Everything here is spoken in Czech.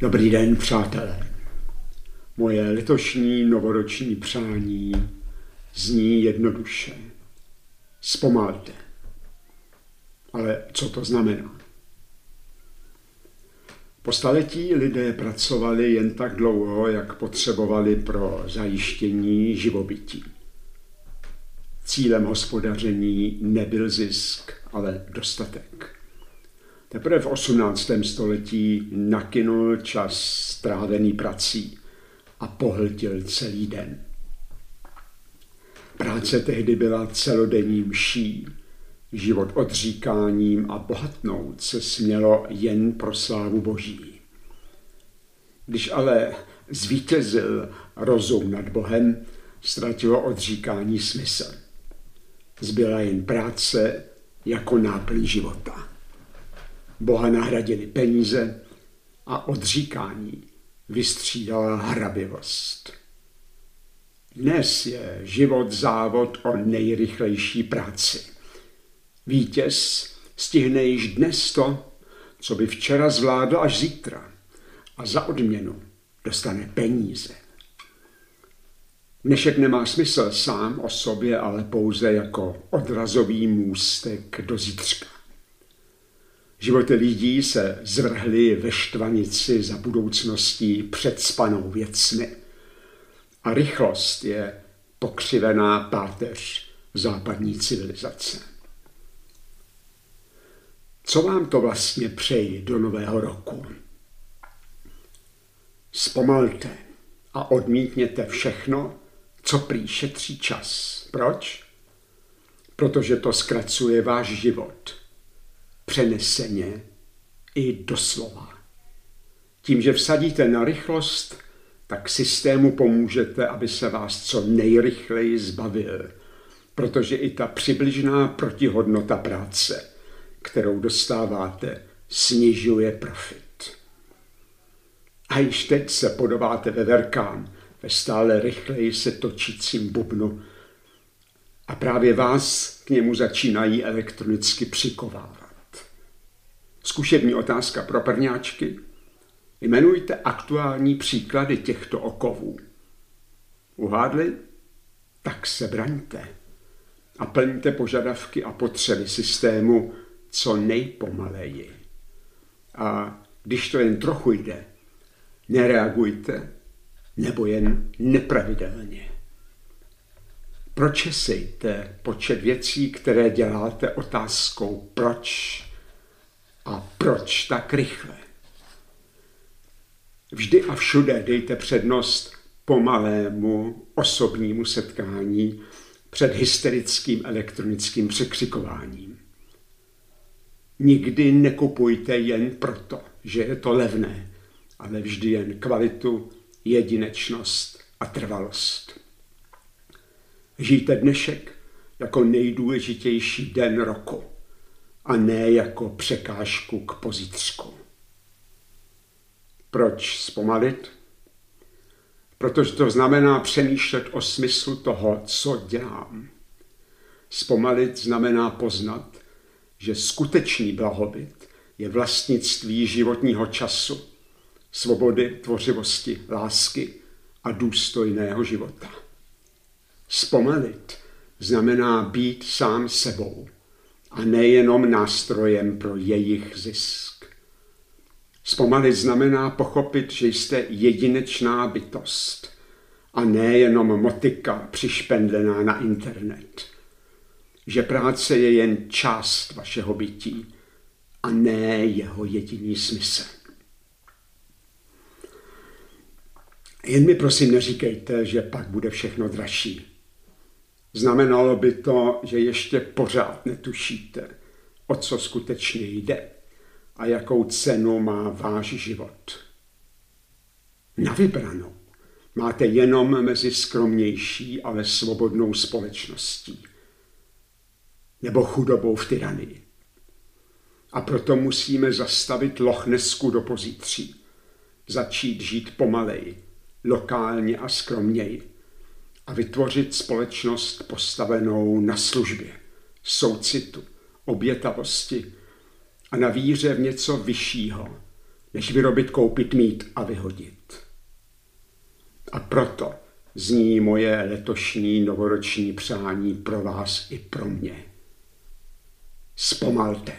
Dobrý den, přátelé. Moje letošní novoroční přání zní jednoduše. Zpomalte. Ale co to znamená? Po staletí lidé pracovali jen tak dlouho, jak potřebovali pro zajištění živobytí. Cílem hospodaření nebyl zisk, ale dostatek. Teprve v 18. století nakynul čas strávený prací a pohltil celý den. Práce tehdy byla celodenní mší, život odříkáním a bohatnout se smělo jen pro slávu Boží. Když ale zvítězil rozum nad Bohem, ztratilo odříkání smysl. Zbyla jen práce jako náplň života. Boha nahradili peníze a odříkání vystřídala hrabivost. Dnes je život závod o nejrychlejší práci. Vítěz stihne již dnes to, co by včera zvládl až zítra a za odměnu dostane peníze. Dnešek nemá smysl sám o sobě, ale pouze jako odrazový můstek do zítřka. Životy lidí se zvrhly ve štvanici za budoucností před spanou věcmi. A rychlost je pokřivená páteř západní civilizace. Co vám to vlastně přeji do nového roku? Zpomalte a odmítněte všechno, co prý šetří čas. Proč? Protože to zkracuje váš život – přeneseně i doslova. Tím, že vsadíte na rychlost, tak systému pomůžete, aby se vás co nejrychleji zbavil, protože i ta přibližná protihodnota práce, kterou dostáváte, snižuje profit. A již teď se podobáte ve verkán, ve stále rychleji se točícím bubnu a právě vás k němu začínají elektronicky přikovávat. Zkušební otázka pro prvňáčky. Jmenujte aktuální příklady těchto okovů. Uhádli? Tak se braňte a plňte požadavky a potřeby systému co nejpomaleji. A když to jen trochu jde, nereagujte nebo jen nepravidelně. Pročesejte počet věcí, které děláte otázkou proč proč tak rychle? Vždy a všude dejte přednost pomalému osobnímu setkání před hysterickým elektronickým překřikováním. Nikdy nekupujte jen proto, že je to levné, ale vždy jen kvalitu, jedinečnost a trvalost. Žijte dnešek jako nejdůležitější den roku a ne jako překážku k pozítřku. Proč zpomalit? Protože to znamená přemýšlet o smyslu toho, co dělám. Zpomalit znamená poznat, že skutečný blahobyt je vlastnictví životního času, svobody, tvořivosti, lásky a důstojného života. Zpomalit znamená být sám sebou a nejenom nástrojem pro jejich zisk. Zpomalit znamená pochopit, že jste jedinečná bytost a nejenom motika přišpendlená na internet. Že práce je jen část vašeho bytí a ne jeho jediný smysl. Jen mi prosím neříkejte, že pak bude všechno dražší. Znamenalo by to, že ještě pořád netušíte, o co skutečně jde a jakou cenu má váš život. Na vybranou máte jenom mezi skromnější, ale svobodnou společností nebo chudobou v tyranii. A proto musíme zastavit Lochnesku do pozítří, začít žít pomaleji, lokálně a skromněji a vytvořit společnost postavenou na službě, soucitu, obětavosti a na víře v něco vyššího, než vyrobit, koupit, mít a vyhodit. A proto zní moje letošní novoroční přání pro vás i pro mě. Zpomalte.